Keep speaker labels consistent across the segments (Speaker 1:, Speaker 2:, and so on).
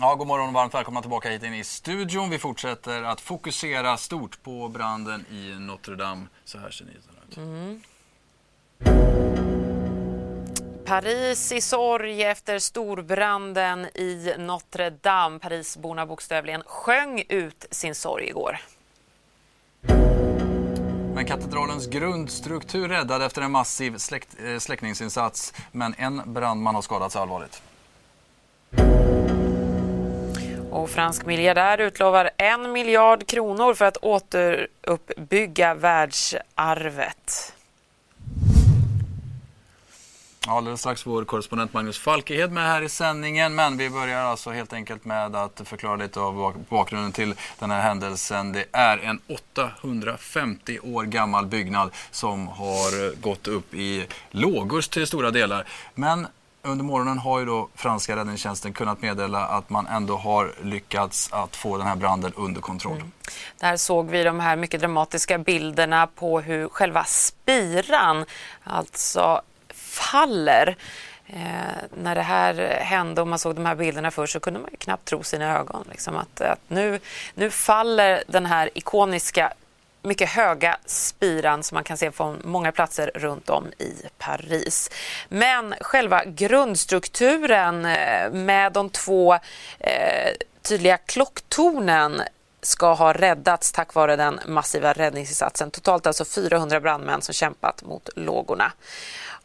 Speaker 1: Ja, god morgon och varmt välkomna tillbaka hit in i studion. Vi fortsätter att fokusera stort på branden i Notre Dame. Så här ser nyheterna ut.
Speaker 2: Mm. Paris i sorg efter storbranden i Notre Dame. Parisborna bokstavligen sjöng ut sin sorg igår.
Speaker 1: Men katedralens grundstruktur räddad efter en massiv släck, eh, släckningsinsats. Men en brandman har skadats allvarligt.
Speaker 2: Och fransk miljardär utlovar en miljard kronor för att återuppbygga världsarvet.
Speaker 1: Alldeles strax vår korrespondent Magnus Falkehed med här i sändningen. Men vi börjar alltså helt enkelt med att förklara lite av bakgrunden till den här händelsen. Det är en 850 år gammal byggnad som har gått upp i lågor till stora delar. Men under morgonen har ju då franska räddningstjänsten kunnat meddela att man ändå har lyckats att få den här branden under kontroll. Mm.
Speaker 2: Där såg vi de här mycket dramatiska bilderna på hur själva spiran alltså faller. Eh, när det här hände och man såg de här bilderna först så kunde man ju knappt tro sina ögon. Liksom att, att nu, nu faller den här ikoniska mycket höga spiran som man kan se från många platser runt om i Paris. Men själva grundstrukturen eh, med de två eh, tydliga klocktornen ska ha räddats tack vare den massiva räddningsinsatsen. Totalt alltså 400 brandmän som kämpat mot lågorna.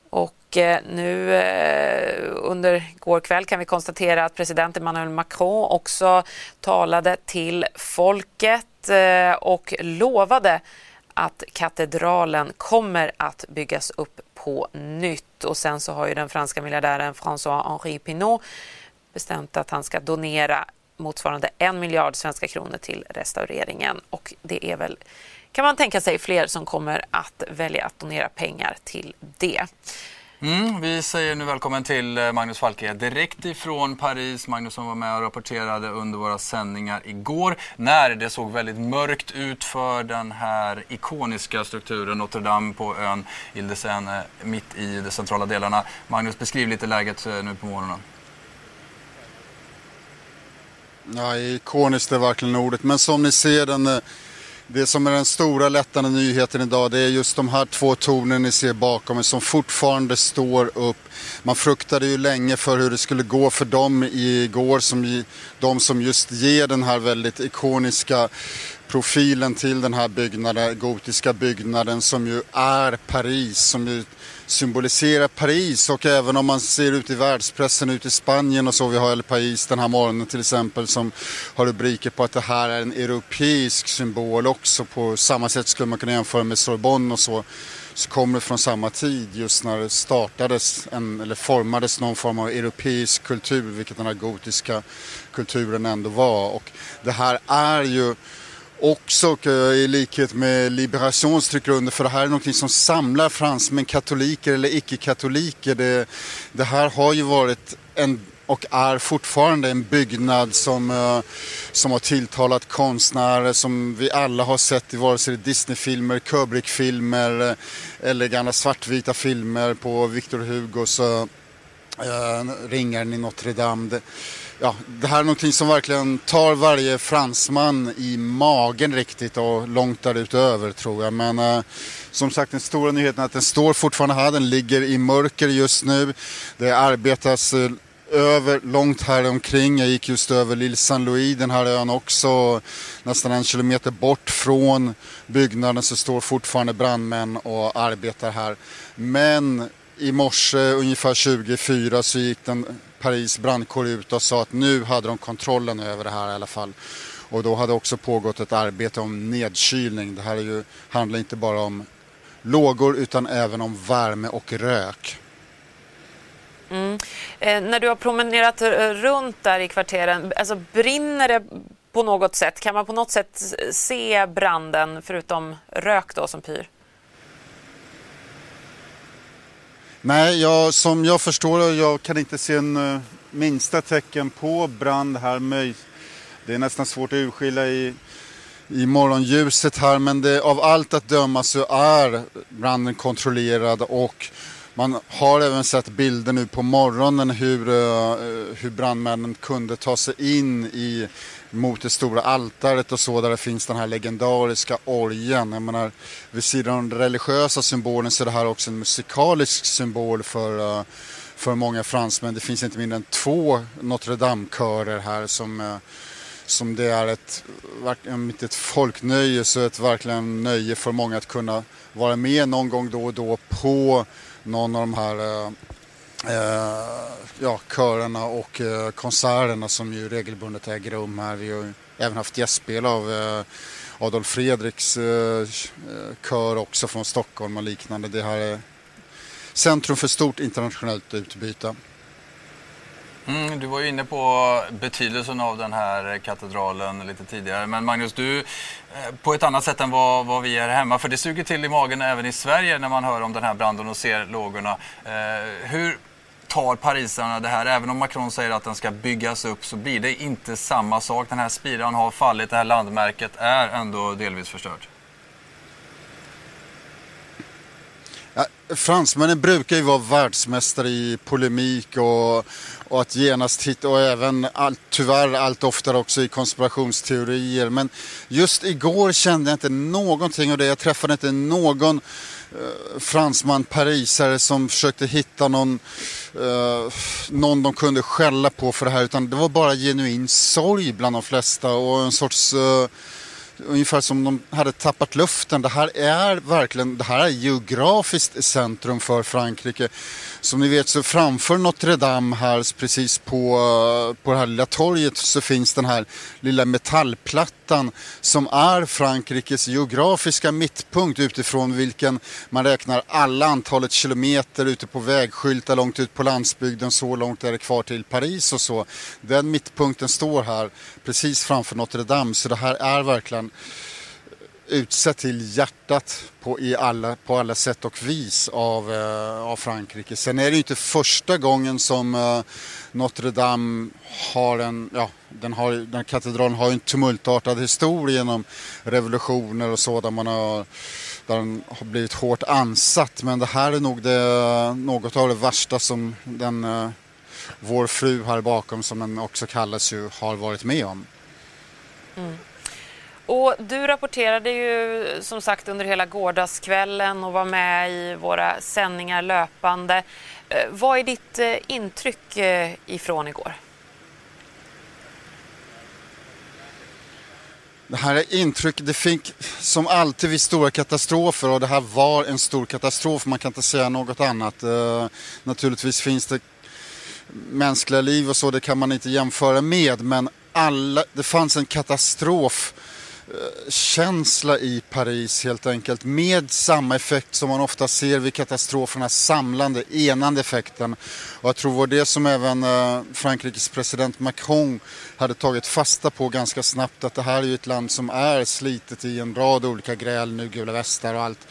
Speaker 2: Och eh, nu eh, under går kväll kan vi konstatera att president Emmanuel Macron också talade till folket eh, och lovade att katedralen kommer att byggas upp på nytt. Och sen så har ju den franska miljardären François-Henri Pinault bestämt att han ska donera motsvarande en miljard svenska kronor till restaureringen. Och det är väl, kan man tänka sig, fler som kommer att välja att donera pengar till det.
Speaker 1: Mm, vi säger nu välkommen till eh, Magnus Falke direkt ifrån Paris. Magnus som var med och rapporterade under våra sändningar igår när det såg väldigt mörkt ut för den här ikoniska strukturen Notre Dame på ön Ile de Seine eh, mitt i de centrala delarna. Magnus, beskriv lite läget eh, nu på morgonen.
Speaker 3: Ja, ikoniskt är verkligen ordet. Men som ni ser, den, det som är den stora lättande nyheten idag det är just de här två tornen ni ser bakom er som fortfarande står upp. Man fruktade ju länge för hur det skulle gå för dem igår, som, de som just ger den här väldigt ikoniska profilen till den här byggnaden, gotiska byggnaden som ju är Paris, som ju symbolisera Paris och även om man ser ut i världspressen ut i Spanien och så, vi har El País den här morgonen till exempel som har rubriker på att det här är en europeisk symbol också. På samma sätt skulle man kunna jämföra med Sorbonne och så. Så kommer det från samma tid just när det startades en, eller formades någon form av europeisk kultur vilket den här gotiska kulturen ändå var. Och det här är ju också i likhet med Liberation stryker under för det här är någonting som samlar fransmän, katoliker eller icke-katoliker. Det, det här har ju varit en och är fortfarande en byggnad som, eh, som har tilltalat konstnärer som vi alla har sett i vare sig Disneyfilmer, Kubrickfilmer eh, eller gamla svartvita filmer på Victor Hugos uh, eh, Ringaren i Notre Dame. Det, ja, det här är någonting som verkligen tar varje fransman i magen riktigt och långt därutöver tror jag. Men eh, som sagt den stora nyheten är att den står fortfarande här, den ligger i mörker just nu. Det arbetas eh, över, långt här omkring. Jag gick just över Lille Saint-Louis, den här ön också. Nästan en kilometer bort från byggnaden så står fortfarande brandmän och arbetar här. Men i morse ungefär 24 så gick den Paris brandkår ut och sa att nu hade de kontrollen över det här i alla fall. Och då hade också pågått ett arbete om nedkylning. Det här är ju, handlar inte bara om lågor utan även om värme och rök.
Speaker 2: Mm. Eh, när du har promenerat runt där i kvarteren, alltså brinner det på något sätt? Kan man på något sätt se branden förutom rök då som pyr?
Speaker 3: Nej, jag, som jag förstår det, jag kan inte se en eh, minsta tecken på brand här. Det är nästan svårt att urskilja i, i morgonljuset här men det, av allt att döma så är branden kontrollerad och man har även sett bilder nu på morgonen hur, eh, eh, hur brandmännen kunde ta sig in i mot det stora altaret och så där det finns den här legendariska orgeln. Jag menar, vid sidan av den religiösa symbolen så är det här också en musikalisk symbol för, eh, för många fransmän. Det finns inte mindre än två Notre Dame-körer här som, eh, som det är ett, om inte ett folknöje så ett verkligen nöje för många att kunna vara med någon gång då och då på någon av de här eh, Eh, ja, körerna och eh, konserterna som ju regelbundet äger rum här. Vi har även haft gästspel av eh, Adolf Fredriks eh, eh, kör också från Stockholm och liknande. Det här är centrum för stort internationellt utbyte.
Speaker 1: Mm, du var ju inne på betydelsen av den här katedralen lite tidigare. Men Magnus, du eh, på ett annat sätt än vad, vad vi är hemma. För det suger till i magen även i Sverige när man hör om den här branden och ser lågorna. Eh, hur tar parisarna det här. Även om Macron säger att den ska byggas upp så blir det inte samma sak. Den här spiran har fallit, det här landmärket är ändå delvis förstört.
Speaker 3: Fransmännen brukar ju vara världsmästare i polemik och, och att genast hitta, och även allt, tyvärr allt oftare också i konspirationsteorier. Men just igår kände jag inte någonting av det. Jag träffade inte någon eh, fransman, parisare som försökte hitta någon, eh, någon de kunde skälla på för det här. Utan det var bara genuin sorg bland de flesta och en sorts eh, ungefär som de hade tappat luften. Det här är verkligen, det här är geografiskt centrum för Frankrike. Som ni vet så framför Notre Dame här precis på, eh, på det här lilla torget så finns den här lilla metallplattan som är Frankrikes geografiska mittpunkt utifrån vilken man räknar alla antalet kilometer ute på vägskyltar långt ut på landsbygden. Så långt är det kvar till Paris och så. Den mittpunkten står här precis framför Notre Dame så det här är verkligen utsett till hjärtat på, i alla, på alla sätt och vis av, eh, av Frankrike. Sen är det inte första gången som eh, Notre Dame har en, ja, den, har, den katedralen har en tumultartad historia genom revolutioner och så där man har, där den har blivit hårt ansatt. Men det här är nog det, något av det värsta som den, eh, vår fru här bakom som den också kallas ju, har varit med om.
Speaker 2: Mm. Och du rapporterade ju som sagt under hela gårdagskvällen och var med i våra sändningar löpande. Eh, vad är ditt eh, intryck eh, ifrån igår?
Speaker 3: Det här är intryck, det fick som alltid vid stora katastrofer och det här var en stor katastrof, man kan inte säga något annat. Uh, naturligtvis finns det mänskliga liv och så, det kan man inte jämföra med men alla, det fanns en katastrof Eh, känsla i Paris helt enkelt med samma effekt som man ofta ser vid katastroferna, samlande, enande effekten. Och jag tror det var det som även eh, Frankrikes president Macron hade tagit fasta på ganska snabbt att det här är ju ett land som är slitet i en rad olika gräl nu, gula västar och allt,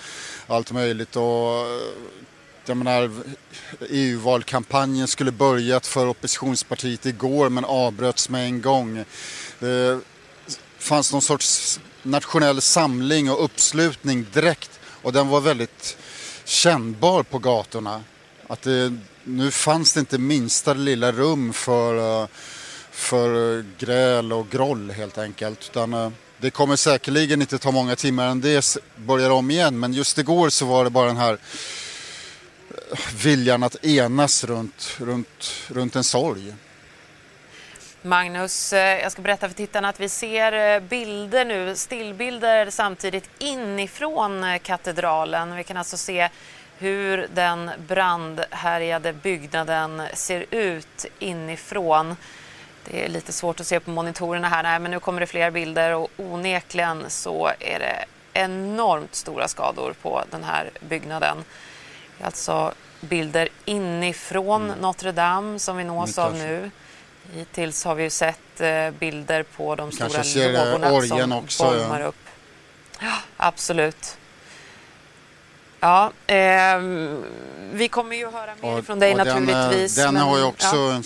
Speaker 3: allt möjligt. Och, eh, jag menar, EU-valkampanjen skulle börjat för oppositionspartiet igår men avbröts med en gång. Det, fanns någon sorts nationell samling och uppslutning direkt och den var väldigt kännbar på gatorna. Att det, nu fanns det inte minsta lilla rum för, eh, för eh, gräl och groll helt enkelt. Utan, eh, det kommer säkerligen inte ta många timmar än det börjar om igen men just igår så var det bara den här viljan att enas runt, runt, runt en sorg.
Speaker 2: Magnus, eh, jag ska berätta för tittarna att vi ser eh, bilder nu, stillbilder samtidigt inifrån eh, katedralen. Vi kan alltså se hur den brandhärjade byggnaden ser ut inifrån. Det är lite svårt att se på monitorerna här, Nej, men nu kommer det fler bilder och onekligen så är det enormt stora skador på den här byggnaden. Alltså bilder inifrån mm. Notre Dame som vi nås av nu Hittills har vi ju sett eh, bilder på de
Speaker 3: Kanske
Speaker 2: stora lågorna
Speaker 3: orgen
Speaker 2: som
Speaker 3: också,
Speaker 2: bolmar
Speaker 3: ja.
Speaker 2: upp. Ja, absolut. Ja, ehm, vi kommer ju höra mer från dig
Speaker 3: och den, eh,
Speaker 2: naturligtvis.
Speaker 3: Den,
Speaker 2: men,
Speaker 3: har ju också...
Speaker 2: ja.
Speaker 3: en-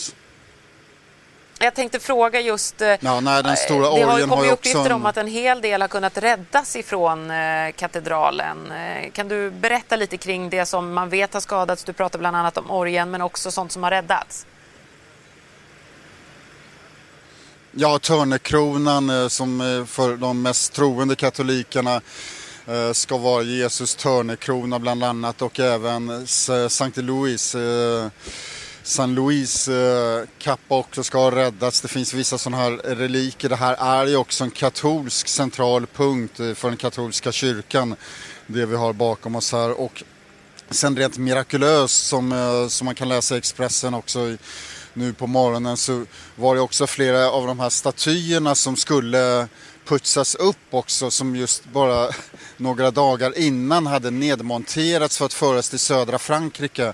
Speaker 2: Jag tänkte fråga just... eh,
Speaker 3: Ja, nej, den stora
Speaker 2: det har ju
Speaker 3: har
Speaker 2: kommit
Speaker 3: ju
Speaker 2: uppgifter
Speaker 3: också
Speaker 2: om
Speaker 3: en-
Speaker 2: att en hel del har kunnat räddas ifrån eh, katedralen. Eh, Kan du berätta lite kring det som man vet har skadats? Du pratar bland annat om orgeln, men också sånt som har räddats.
Speaker 3: Ja, Törnekronan eh, som eh, för de mest troende katolikerna eh, ska vara Jesus törnekrona bland annat och även Sankt Sankte Louis San Luis eh, kappa också ska ha räddats. Det finns vissa sådana här reliker. Det här är ju också en katolsk central punkt för den katolska kyrkan. Det vi har bakom oss här. Och sen rent mirakulöst som, eh, som man kan läsa i Expressen också nu på morgonen så var det också flera av de här statyerna som skulle putsas upp också som just bara några dagar innan hade nedmonterats för att föras till södra Frankrike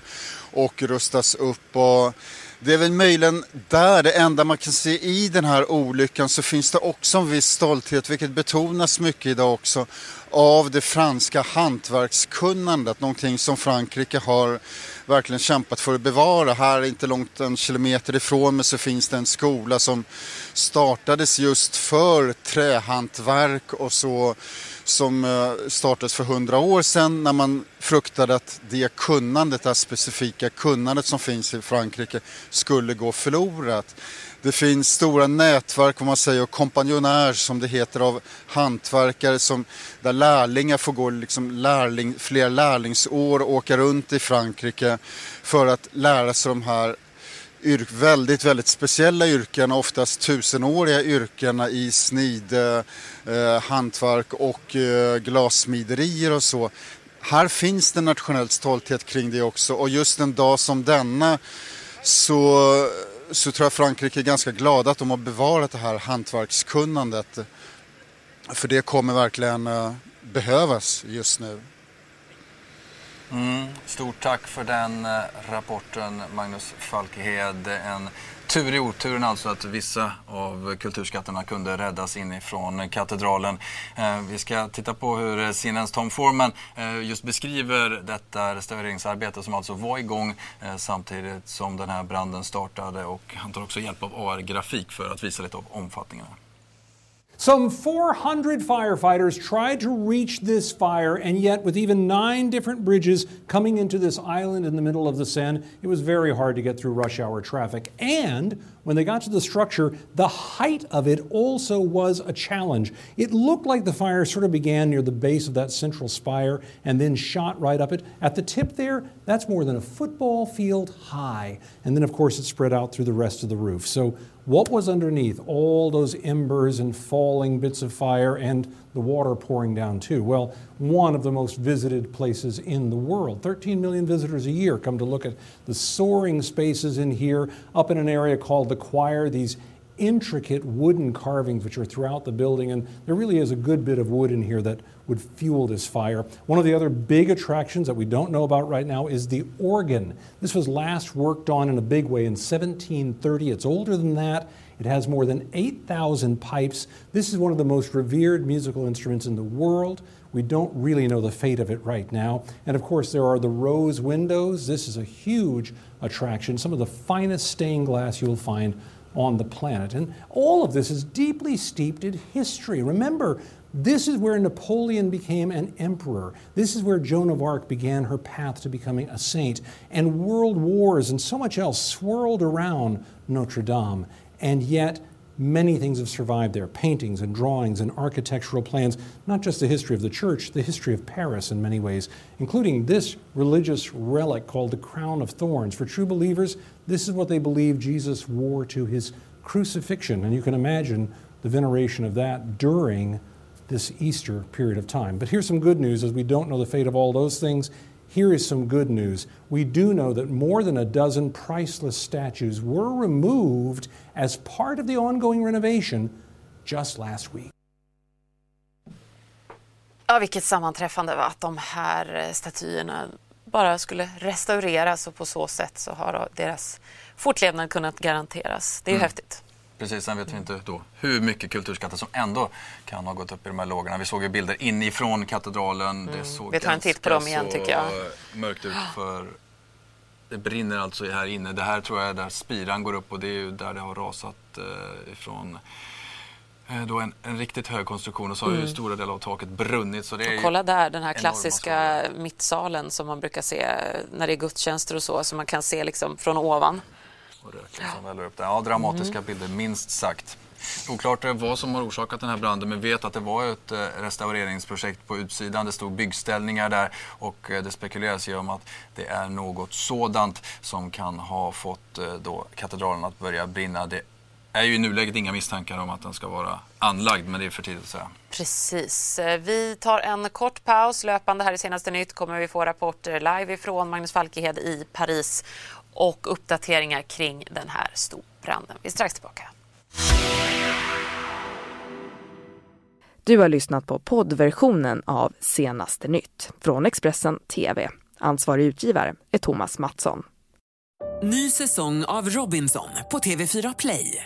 Speaker 3: och rustas upp. Och det är väl möjligen där det enda man kan se i den här olyckan så finns det också en viss stolthet, vilket betonas mycket idag också, av det franska hantverkskunnandet. Någonting som Frankrike har verkligen kämpat för att bevara. Här inte långt en kilometer ifrån mig, så finns det en skola som startades just för trähantverk och så som eh, startades för hundra år sedan när man fruktade att det kunnandet, det här specifika kunnandet som finns i Frankrike skulle gå förlorat. Det finns stora nätverk, om man säger, och kompanjonärer som det heter av hantverkare som, där lärlingar får gå liksom lärling, fler lärlingsår och åka runt i Frankrike för att lära sig de här yrk, väldigt, väldigt speciella yrken, oftast tusenåriga yrkena i snid, eh, hantverk och eh, glassmiderier och så. Här finns det nationell stolthet kring det också och just en dag som denna så, så tror jag Frankrike är ganska glada att de har bevarat det här hantverkskunnandet. För det kommer verkligen eh, behövas just nu.
Speaker 1: Mm, stort tack för den eh, rapporten Magnus Falkehed. En tur i oturen alltså att vissa av kulturskatterna kunde räddas inifrån katedralen. Eh, vi ska titta på hur Sinens Tom Forman eh, just beskriver detta restaureringsarbete som alltså var igång eh, samtidigt som den här branden startade och han tar också hjälp av AR-grafik för att visa lite av omfattningen.
Speaker 4: Some 400 firefighters tried to reach this fire, and yet, with even nine different bridges coming into this island in the middle of the Seine, it was very hard to get through rush hour traffic. And when they got to the structure, the height of it also was a challenge. It looked like the fire sort of began near the base of that central spire and then shot right up it. At the tip there, that's more than a football field high. And then, of course, it spread out through the rest of the roof. So, what was underneath all those embers and falling bits of fire and the water pouring down too? Well, one of the most visited places in the world. 13 million visitors a year come to look at the soaring spaces in here, up in an area called the choir, these intricate wooden carvings which are throughout the building, and there really is a good bit of wood in here that would fuel this fire. One of the other big attractions that we don't know about right now is the organ. This was last worked on in a big way in 1730. It's older than that. It has more than 8,000 pipes. This is one of the most revered musical instruments in the world. We don't really know the fate of it right now. And of course, there are the rose windows. This is a huge attraction, some of the finest stained glass you'll find on the planet. And all of this is deeply steeped in history. Remember, this is where Napoleon became an emperor. This is where Joan of Arc began her path to becoming a saint. And world wars and so much else swirled around Notre Dame. And yet, many things have survived there paintings and drawings and architectural plans, not just the history of the church, the history of Paris in many ways, including this religious relic called the Crown of Thorns. For true believers, this is what they believe Jesus wore to his crucifixion. And you can imagine the veneration of that during this Easter period of time. But here's some good news as we don't know the fate of all those things. Here is some good news. We do know that more than a dozen priceless statues were removed as part of the ongoing renovation just last week.
Speaker 2: Ja, vilket sammanträffande va? att de här eh, statyerna bara skulle restaureras och på så sätt så har deras fortlevnad kunnat garanteras. Det är ju mm. häftigt.
Speaker 1: Precis, sen vet vi inte då hur mycket kulturskatter som ändå kan ha gått upp i de här lågorna. Vi såg ju bilder inifrån katedralen. Mm. Det såg
Speaker 2: vi tar en titt på dem igen tycker jag.
Speaker 1: mörkt ut för det brinner alltså här inne. Det här tror jag är där spiran går upp och det är ju där det har rasat eh, ifrån eh, då en, en, riktigt hög konstruktion och så har mm. ju stora delar av taket brunnit. Så det är
Speaker 2: kolla där, den här klassiska mittsalen som man brukar se när det är gudstjänster och så, som man kan se liksom från ovan.
Speaker 1: Och röken som väller upp där. Ja, dramatiska mm. bilder, minst sagt. Oklart vad som har orsakat den här branden men vet att det var ett eh, restaureringsprojekt på utsidan. Det stod byggställningar där och eh, det spekuleras ju om att det är något sådant som kan ha fått eh, då katedralen att börja brinna. Det är ju i nuläget inga misstankar om att den ska vara anlagd, men det är för tidigt att säga.
Speaker 2: Precis. Vi tar en kort paus. Löpande här i Senaste Nytt kommer vi få rapporter live ifrån Magnus Falkehed i Paris och uppdateringar kring den här storbranden. Vi är strax tillbaka.
Speaker 5: Du har lyssnat på poddversionen av Senaste Nytt från Expressen TV. Ansvarig utgivare är Thomas Mattsson.
Speaker 6: Ny säsong av Robinson på TV4 Play.